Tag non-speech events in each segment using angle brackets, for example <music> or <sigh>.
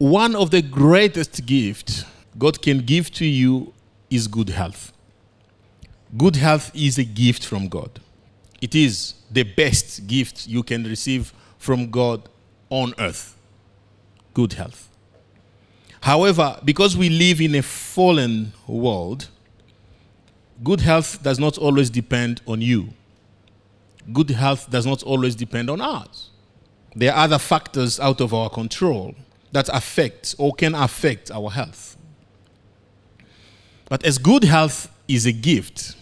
one of the greatest gifts God can give to you is good health. Good health is a gift from God. It is the best gift you can receive from God on earth. Good health. However, because we live in a fallen world, good health does not always depend on you. Good health does not always depend on us. There are other factors out of our control that affect or can affect our health. But as good health is a gift,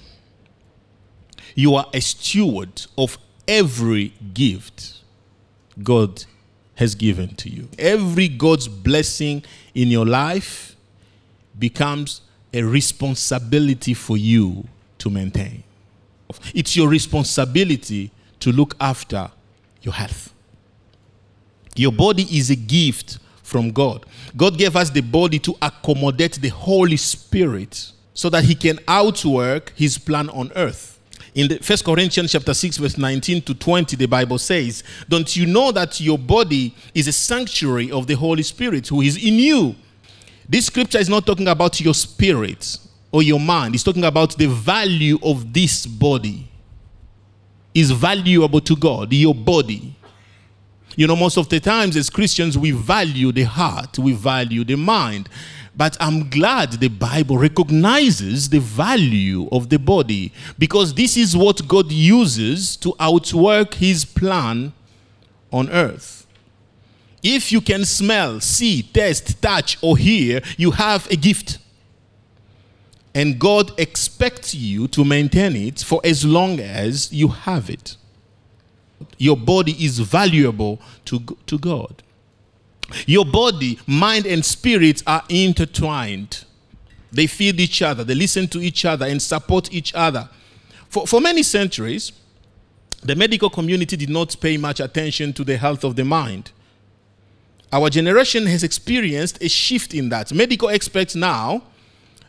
you are a steward of every gift God has given to you. Every God's blessing in your life becomes a responsibility for you to maintain. It's your responsibility to look after your health. Your body is a gift from God. God gave us the body to accommodate the Holy Spirit so that he can outwork his plan on earth. In the First Corinthians chapter 6 verse 19 to 20 the Bible says, "Don't you know that your body is a sanctuary of the Holy Spirit who is in you?" This scripture is not talking about your spirit or your mind. It's talking about the value of this body. Is valuable to God, your body. You know, most of the times as Christians, we value the heart, we value the mind. But I'm glad the Bible recognizes the value of the body because this is what God uses to outwork his plan on earth. If you can smell, see, taste, touch, or hear, you have a gift. And God expects you to maintain it for as long as you have it. Your body is valuable to, to God. Your body, mind, and spirit are intertwined. They feed each other, they listen to each other, and support each other. For, for many centuries, the medical community did not pay much attention to the health of the mind. Our generation has experienced a shift in that. Medical experts now,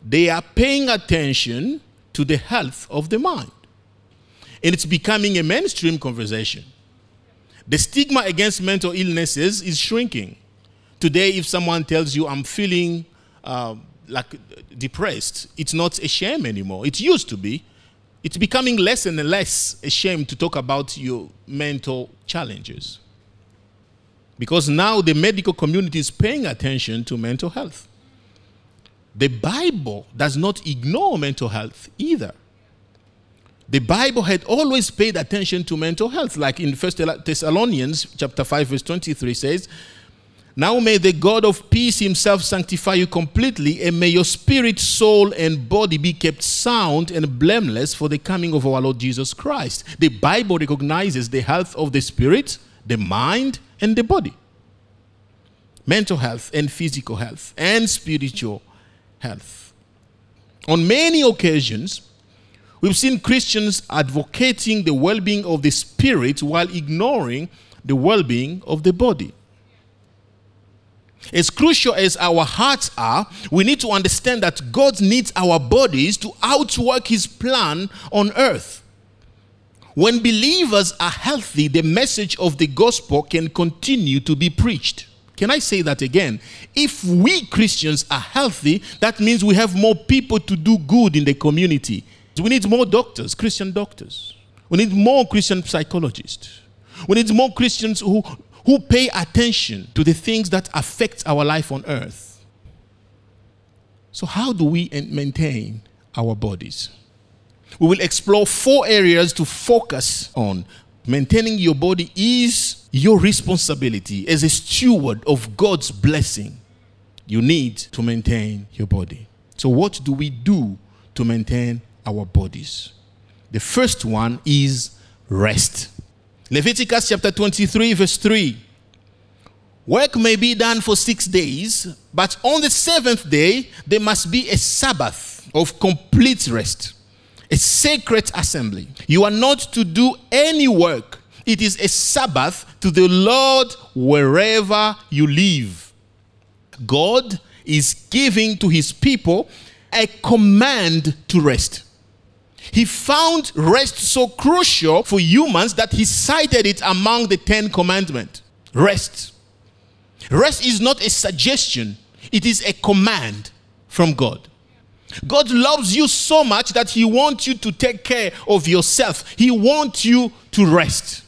they are paying attention to the health of the mind and it's becoming a mainstream conversation. The stigma against mental illnesses is shrinking. Today, if someone tells you, I'm feeling uh, like depressed, it's not a shame anymore. It used to be. It's becoming less and less a shame to talk about your mental challenges. Because now the medical community is paying attention to mental health. The Bible does not ignore mental health either the Bible had always paid attention to mental health, like in First Thessalonians chapter 5, verse 23 says, Now may the God of peace himself sanctify you completely, and may your spirit, soul, and body be kept sound and blameless for the coming of our Lord Jesus Christ. The Bible recognizes the health of the spirit, the mind, and the body. Mental health and physical health and spiritual health. On many occasions, We've seen Christians advocating the well being of the spirit while ignoring the well being of the body. As crucial as our hearts are, we need to understand that God needs our bodies to outwork His plan on earth. When believers are healthy, the message of the gospel can continue to be preached. Can I say that again? If we Christians are healthy, that means we have more people to do good in the community. We need more doctors, Christian doctors. We need more Christian psychologists. We need more Christians who, who pay attention to the things that affect our life on earth. So, how do we maintain our bodies? We will explore four areas to focus on. Maintaining your body is your responsibility as a steward of God's blessing. You need to maintain your body. So, what do we do to maintain our bodies. The first one is rest. Leviticus chapter 23, verse 3. Work may be done for six days, but on the seventh day, there must be a Sabbath of complete rest, a sacred assembly. You are not to do any work, it is a Sabbath to the Lord wherever you live. God is giving to his people a command to rest. He found rest so crucial for humans that he cited it among the Ten Commandments. Rest. Rest is not a suggestion, it is a command from God. God loves you so much that He wants you to take care of yourself, He wants you to rest.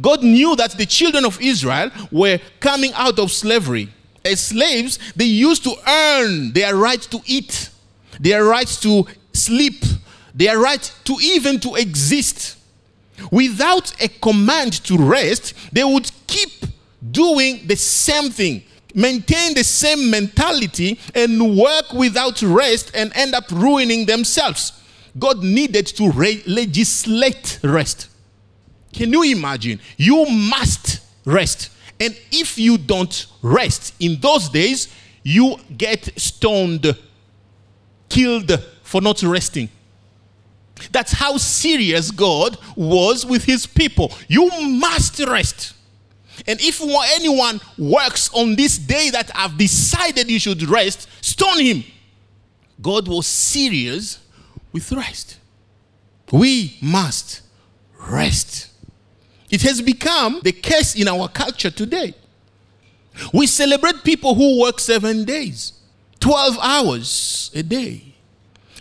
God knew that the children of Israel were coming out of slavery. As slaves, they used to earn their right to eat, their right to sleep, their right to even to exist. Without a command to rest, they would keep doing the same thing, maintain the same mentality, and work without rest and end up ruining themselves. God needed to re- legislate rest. Can you imagine? You must rest. And if you don't rest in those days, you get stoned, killed for not resting. That's how serious God was with his people. You must rest. And if anyone works on this day that I've decided you should rest, stone him. God was serious with rest. We must rest. It has become the case in our culture today. We celebrate people who work seven days, 12 hours a day.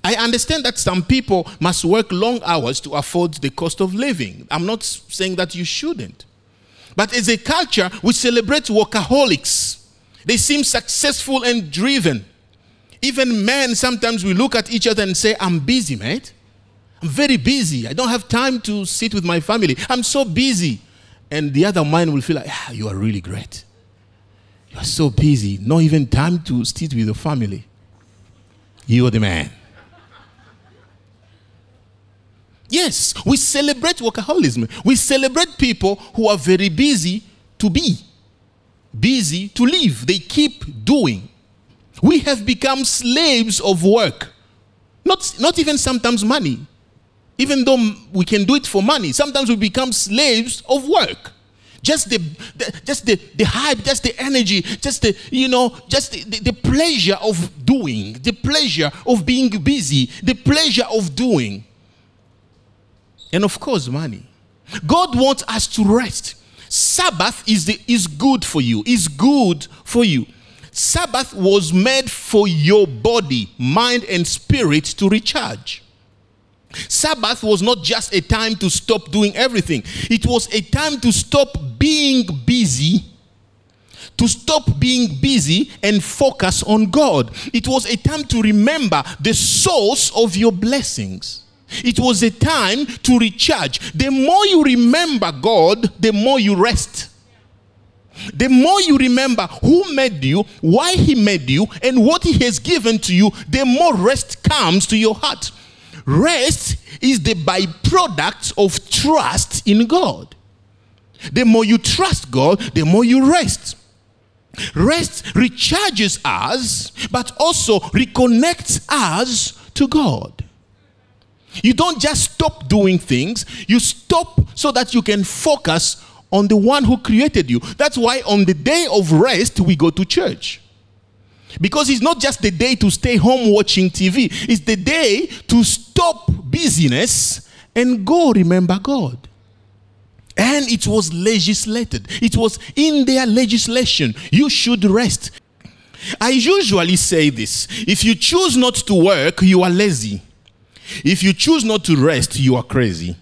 I understand that some people must work long hours to afford the cost of living. I'm not saying that you shouldn't. But as a culture, we celebrate workaholics. They seem successful and driven. Even men, sometimes we look at each other and say, I'm busy, mate. I'm very busy. I don't have time to sit with my family. I'm so busy. And the other man will feel like, ah, you are really great. You are so busy. Not even time to sit with your family. You are the man. Yes, we celebrate workaholism. We celebrate people who are very busy to be, busy to live. They keep doing. We have become slaves of work. Not, not even sometimes money. Even though we can do it for money, sometimes we become slaves of work. Just the, the just the, the hype, just the energy, just the, you know, just the, the, the pleasure of doing, the pleasure of being busy, the pleasure of doing. And of course, money. God wants us to rest. Sabbath is, the, is good for you, is good for you. Sabbath was made for your body, mind, and spirit to recharge. Sabbath was not just a time to stop doing everything, it was a time to stop being busy, to stop being busy and focus on God. It was a time to remember the source of your blessings. It was a time to recharge. The more you remember God, the more you rest. The more you remember who made you, why he made you, and what he has given to you, the more rest comes to your heart. Rest is the byproduct of trust in God. The more you trust God, the more you rest. Rest recharges us, but also reconnects us to God. You don't just stop doing things, you stop so that you can focus on the one who created you. That's why on the day of rest, we go to church. Because it's not just the day to stay home watching TV, it's the day to stop busyness and go remember God. And it was legislated, it was in their legislation. You should rest. I usually say this if you choose not to work, you are lazy. If you choose not to rest, you are crazy.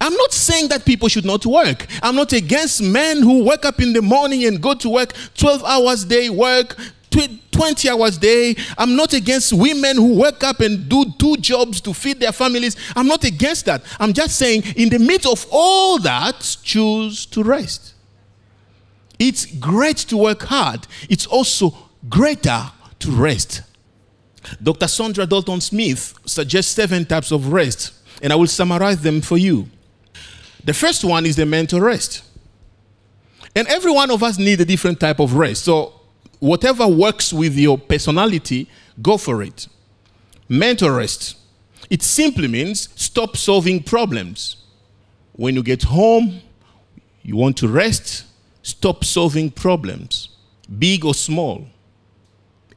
I'm not saying that people should not work. I'm not against men who wake up in the morning and go to work 12 hours day, work 20 hours day. I'm not against women who wake up and do two jobs to feed their families. I'm not against that. I'm just saying, in the midst of all that, choose to rest. It's great to work hard, it's also greater to rest. Dr. Saundra Dalton Smith suggests seven types of rest, and I will summarize them for you. The first one is the mental rest. And every one of us need a different type of rest. So, whatever works with your personality, go for it. Mental rest. It simply means stop solving problems. When you get home, you want to rest, stop solving problems, big or small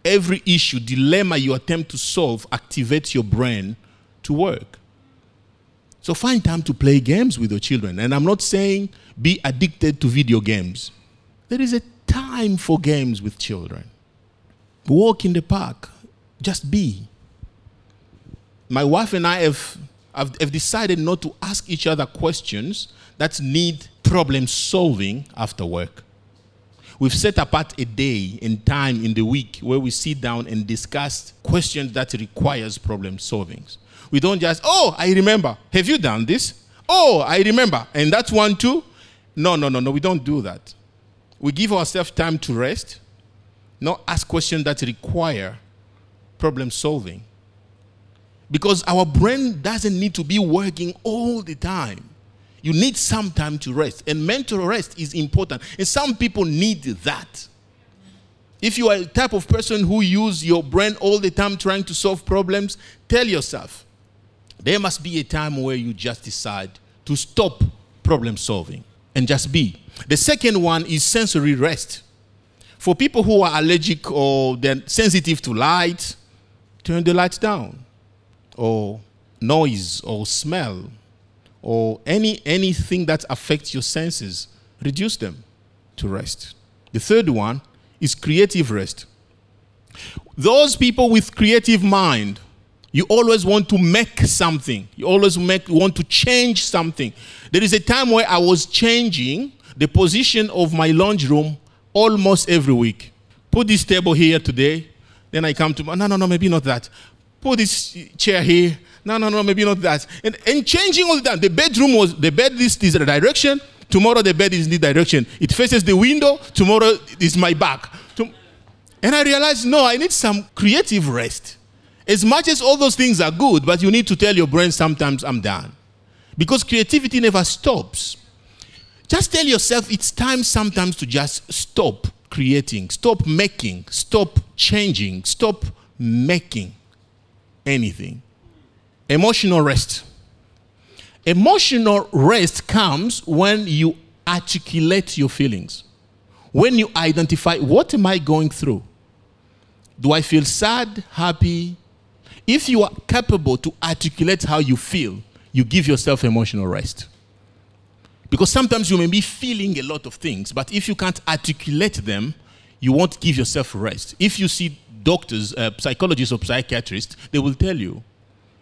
every issue, dilemma you attempt to solve activates your brain to work. So find time to play games with your children. And I'm not saying be addicted to video games. There is a time for games with children. Walk in the park, just be. My wife and I have, have, have decided not to ask each other questions that need problem solving after work. We've set apart a day and time in the week where we sit down and discuss questions that requires problem solving. We don't just, oh, I remember. Have you done this? Oh, I remember. And that's one too? No, no, no, no. We don't do that. We give ourselves time to rest, not ask questions that require problem solving. Because our brain doesn't need to be working all the time. You need some time to rest. And mental rest is important. And some people need that. If you are a type of person who use your brain all the time trying to solve problems, tell yourself there must be a time where you just decide to stop problem solving and just be. The second one is sensory rest. For people who are allergic or they're sensitive to light, turn the lights down. Or noise or smell or any anything that affects your senses, reduce them to rest. The third one is creative rest. Those people with creative mind, you always want to make something. You always make, want to change something. There is a time where I was changing the position of my lounge room almost every week. Put this table here today. Then I come to, no, no, no, maybe not that. Put this chair here. No, no, no, maybe not that. And, and changing all the time. The bedroom was, the bed is this direction. Tomorrow the bed is in this direction. It faces the window. Tomorrow is my back. And I realized, no, I need some creative rest. As much as all those things are good, but you need to tell your brain sometimes I'm done. Because creativity never stops. Just tell yourself it's time sometimes to just stop creating, stop making, stop changing, stop making anything. Emotional rest. Emotional rest comes when you articulate your feelings. When you identify what am I going through? Do I feel sad, happy? If you are capable to articulate how you feel, you give yourself emotional rest. Because sometimes you may be feeling a lot of things, but if you can't articulate them, you won't give yourself rest. If you see doctors, uh, psychologists, or psychiatrists, they will tell you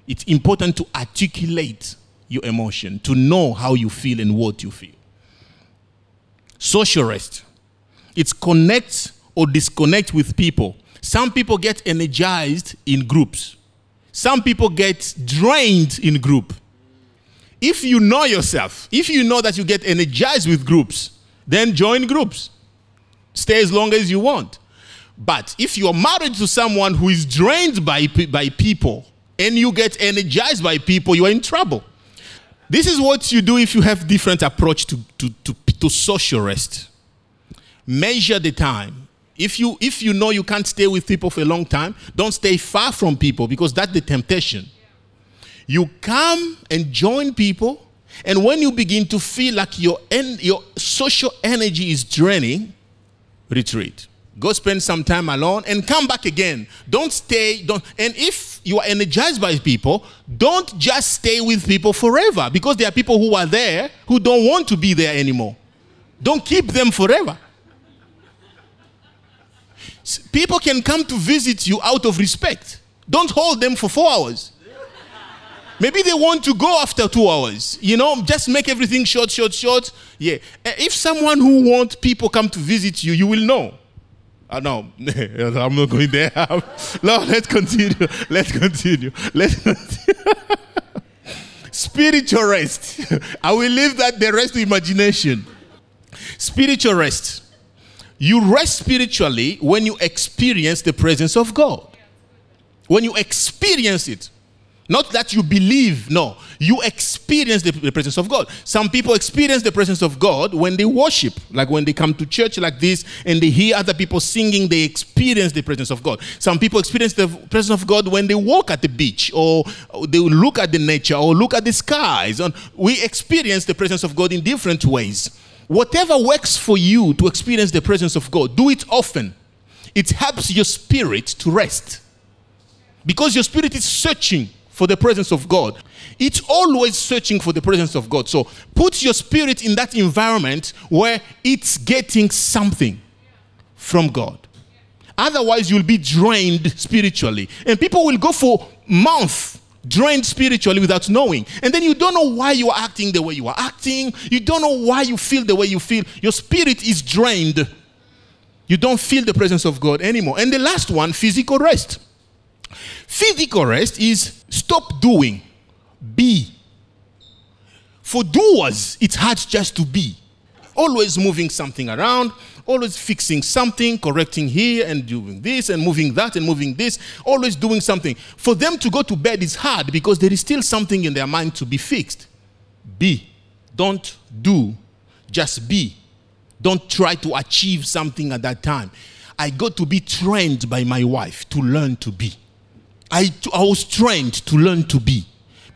it's important to articulate your emotion, to know how you feel and what you feel. Social rest. It's connect or disconnect with people. Some people get energized in groups. Some people get drained in group. If you know yourself, if you know that you get energized with groups, then join groups. Stay as long as you want. But if you are married to someone who is drained by, by people, and you get energized by people, you are in trouble. This is what you do if you have different approach to, to, to, to social rest. Measure the time. If you, if you know you can't stay with people for a long time, don't stay far from people because that's the temptation. You come and join people, and when you begin to feel like your, en- your social energy is draining, retreat. Go spend some time alone and come back again. Don't stay. Don't. And if you are energized by people, don't just stay with people forever because there are people who are there who don't want to be there anymore. Don't keep them forever. People can come to visit you out of respect. Don't hold them for four hours. Maybe they want to go after two hours. You know, just make everything short, short, short. Yeah. Uh, if someone who wants people come to visit you, you will know. Uh, no, <laughs> I'm not going there. <laughs> no, let's continue. Let's continue. Let's continue. <laughs> Spiritual rest. I will leave that the rest to imagination. Spiritual rest. You rest spiritually when you experience the presence of God. When you experience it. Not that you believe, no. You experience the, the, presence of God. Some people experience the presence of God when they worship, like when they come to church like this and they hear other people singing, they experience the presence of God. Some people experience the presence of God when they walk at the beach or they look at the nature or look at the skies. And we experience the presence of God in different ways. Whatever works for you to experience the presence of God, do it often. It helps your spirit to rest because your spirit is searching for the presence of God. It's always searching for the presence of God. So put your spirit in that environment where it's getting something from God. Otherwise, you'll be drained spiritually. And people will go for months drained spiritually without knowing. And then you don't know why you are acting the way you are acting. You don't know why you feel the way you feel. Your spirit is drained. You don't feel the presence of God anymore. And the last one, physical rest. Physical rest is stop doing, be. For doers, it's hard just to be. Always moving something around, always fixing something, correcting here and doing this and moving that and moving this, always doing something. For them to go to bed is hard because there is still something in their mind to be fixed. Be. Don't do, just be. Don't try to achieve something at that time. I got to be trained by my wife to learn to be. I, I was trained to learn to be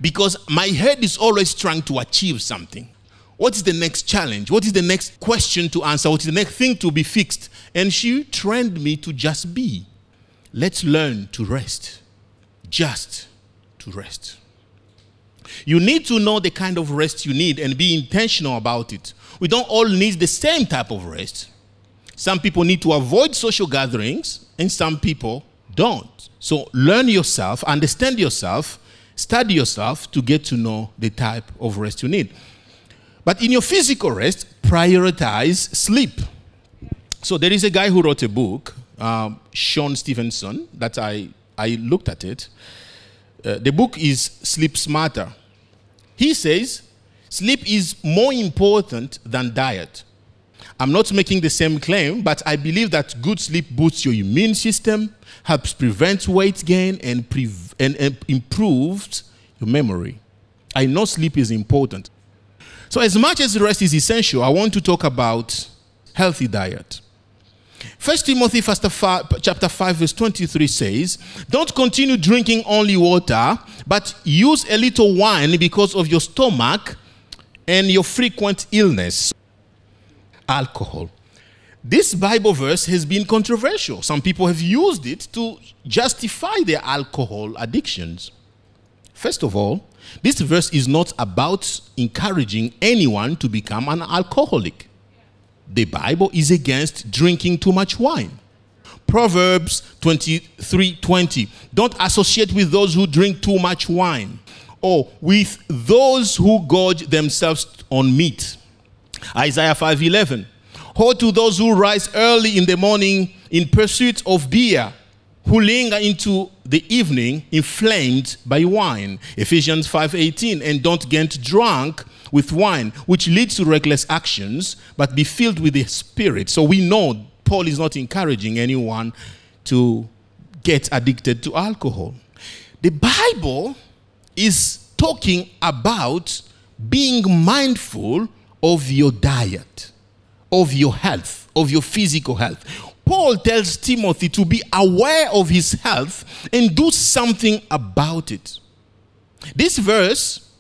because my head is always trying to achieve something. What is the next challenge? What is the next question to answer? What is the next thing to be fixed? And she trained me to just be. Let's learn to rest. Just to rest. You need to know the kind of rest you need and be intentional about it. We don't all need the same type of rest. Some people need to avoid social gatherings, and some people don't. So learn yourself, understand yourself, study yourself to get to know the type of rest you need. But in your physical rest, prioritize sleep. So there is a guy who wrote a book, um, Shawn Stevenson, that I, I looked at it. Uh, the book is Sleep Smarter. He says sleep is more important than diet. I'm not making the same claim, but I believe that good sleep boosts your immune system, helps prevent weight gain, and, pre- and, and improves your memory. I know sleep is important. So, as much as the rest is essential, I want to talk about healthy diet. 1 Timothy chapter 5 verse 23 says, Don't continue drinking only water, but use a little wine because of your stomach and your frequent illness. Alcohol. This Bible verse has been controversial. Some people have used it to justify their alcohol addictions. First of all, this verse is not about encouraging anyone to become an alcoholic. The Bible is against drinking too much wine. Proverbs 23:20 Don't associate with those who drink too much wine or with those who gorge themselves on meat. Isaiah 5:11 Woe to those who rise early in the morning in pursuit of beer who linger into the evening inflamed by wine. Ephesians 5:18 and don't get drunk with wine which leads to reckless actions but be filled with the spirit. So we know Paul is not encouraging anyone to get addicted to alcohol. The Bible is talking about being mindful of your diet, of your health, of your physical health. Paul tells Timothy to be aware of his health and do something about it. This verse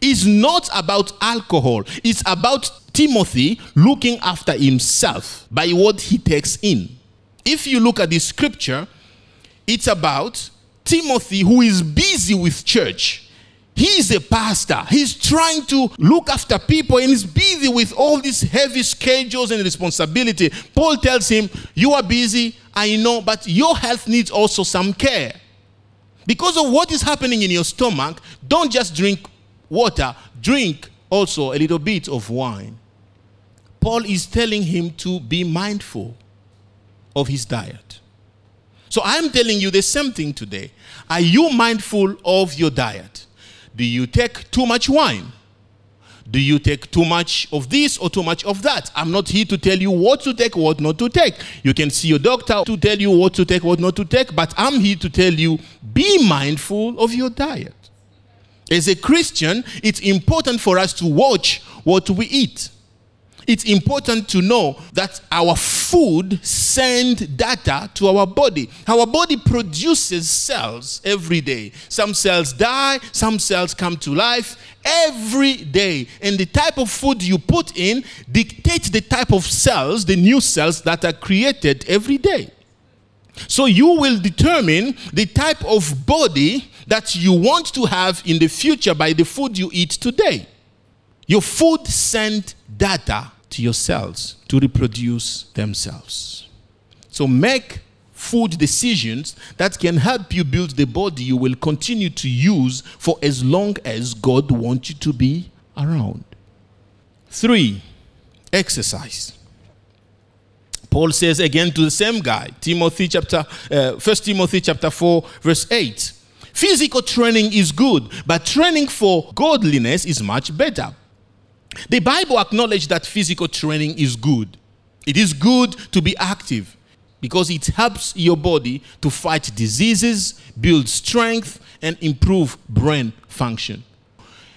is not about alcohol, it's about Timothy looking after himself by what he takes in. If you look at the scripture, it's about Timothy who is busy with church He's a pastor. He's trying to look after people and he's busy with all these heavy schedules and responsibility. Paul tells him, You are busy, I know, but your health needs also some care. Because of what is happening in your stomach, don't just drink water, drink also a little bit of wine. Paul is telling him to be mindful of his diet. So I'm telling you the same thing today. Are you mindful of your diet? Do you take too much wine? Do you take too much of this or too much of that? I'm not here to tell you what to take, what not to take. You can see your doctor to tell you what to take, what not to take, but I'm here to tell you be mindful of your diet. As a Christian, it's important for us to watch what we eat it's important to know that our food send data to our body. Our body produces cells every day. Some cells die, some cells come to life every day. And the type of food you put in dictates the type of cells, the new cells that are created every day. So you will determine the type of body that you want to have in the future by the food you eat today. Your food sends data to your cells to reproduce themselves. So make food decisions that can help you build the body you will continue to use for as long as God wants you to be around. Three, exercise. Paul says again to the same guy, Timothy chapter, uh, 1 Timothy chapter 4, verse 8. Physical training is good, but training for godliness is much better. The Bible acknowledges that physical training is good. It is good to be active because it helps your body to fight diseases, build strength, and improve brain function.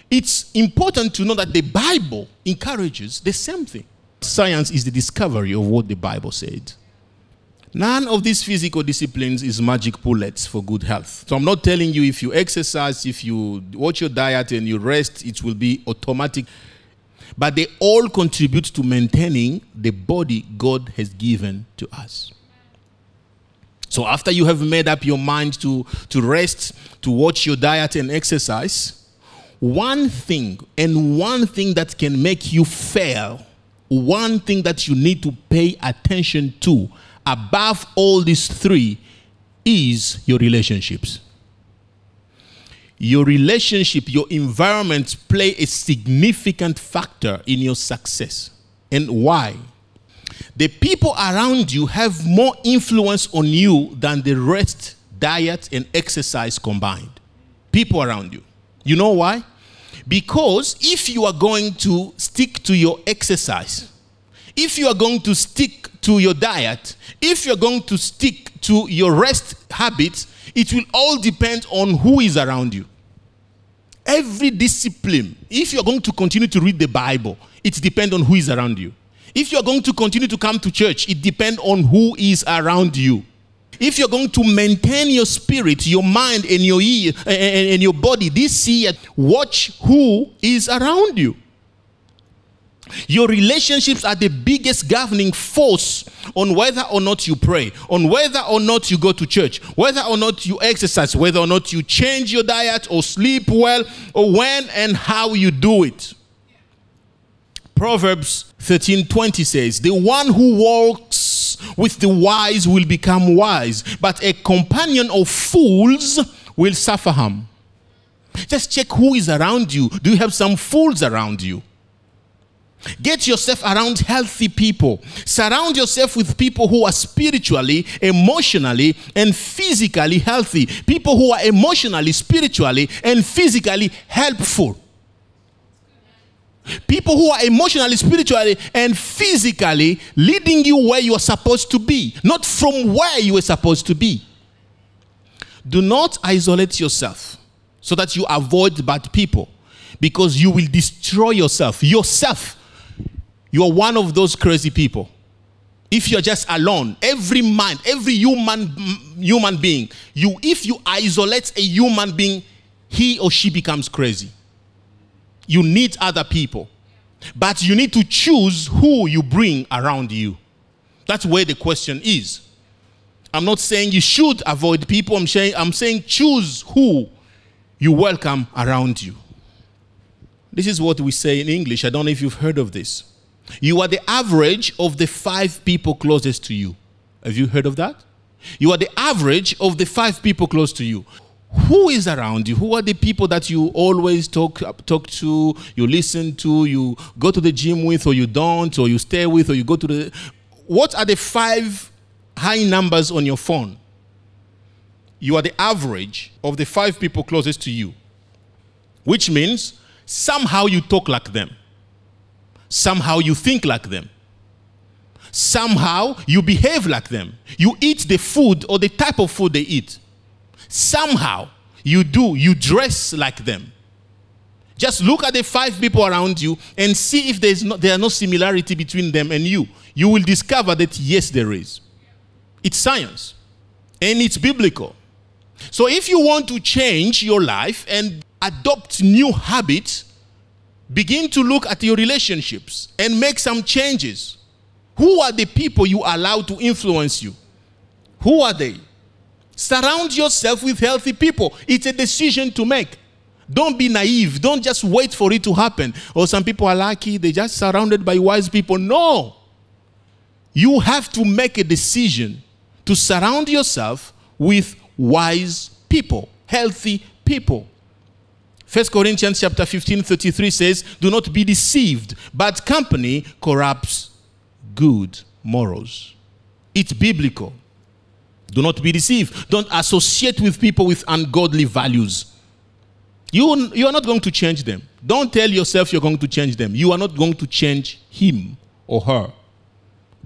It's important to know that the Bible encourages the same thing. Science is the discovery of what the Bible said. None of these physical disciplines is magic bullets for good health. So I'm not telling you if you exercise, if you watch your diet and you rest, it will be automatic. But they all contribute to maintaining the body God has given to us. So after you have made up your mind to, to rest, to watch your diet and exercise, one thing and one thing that can make you fail, one thing that you need to pay attention to above all these three is your relationships. Your relationship, your environment play a significant factor in your success. And why? the people around you have more influence on you than the rest, diet, and exercise combined. People around you. You know why? Because if you are going to stick to your exercise, if you are going to stick to your diet, if you're going to stick to your rest habits, it will all depend on who is around you. Every discipline, if you're going to continue to read the Bible, it depends on who is around you. If you're going to continue to come to church, it depends on who is around you. If you're going to maintain your spirit, your mind, and your ear and your body this year, watch who is around you. Your relationships are the biggest governing force on whether or not you pray, on whether or not you go to church, whether or not you exercise, whether or not you change your diet or sleep well, or when and how you do it. Proverbs 13:20 says, "The one who walks with the wise will become wise, but a companion of fools will suffer harm." Just check who is around you. Do you have some fools around you? Get yourself around healthy people. Surround yourself with people who are spiritually, emotionally, and physically healthy. People who are emotionally, spiritually, and physically helpful. People who are emotionally, spiritually, and physically leading you where you are supposed to be, not from where you are supposed to be. Do not isolate yourself so that you avoid bad people because you will destroy yourself. Yourself, you are one of those crazy people. If you're just alone, every man, every human human being, you if you isolate a human being, he or she becomes crazy. You need other people. But you need to choose who you bring around you. That's where the question is. I'm not saying you should avoid people. I'm saying, I'm saying choose who you welcome around you. This is what we say in English. I don't know if you've heard of this. You are the average of the five people closest to you. Have you heard of that? You are the average of the five people close to you who is around you? Who are the people that you always talk talk to, you listen to, you go to the gym with, or you don't, or you stay with, or you go to the. What are the five high numbers on your phone? You are the average of the five people closest to you, which means somehow you talk like them, somehow you think like them, somehow you behave like them, you eat the food or the type of food they eat somehow you do, you dress like them. Just look at the five people around you and see if there's no, there are no similarity between them and you. You will discover that yes, there is. It's science and it's biblical. So if you want to change your life and adopt new habits, begin to look at your relationships and make some changes. Who are the people you allow to influence you? Who are they? Surround yourself with healthy people. It's a decision to make. Don't be naive. Don't just wait for it to happen. Or some people are lucky, they're just surrounded by wise people. No. You have to make a decision to surround yourself with wise people, healthy people. 1 Corinthians chapter 15, 33 says, Do not be deceived, bad company corrupts good morals. It's biblical. Do not be deceived. Don't associate with people with ungodly values. You, you are not going to change them. Don't tell yourself you're going to change them. You are not going to change him or her.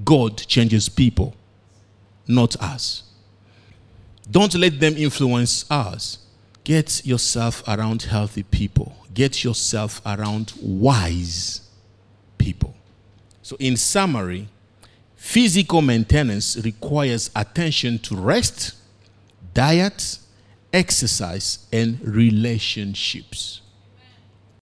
God changes people, not us. Don't let them influence us. Get yourself around healthy people. Get yourself around wise people. So, in summary, physical maintenance requires attention to rest, diet, exercise, and relationships.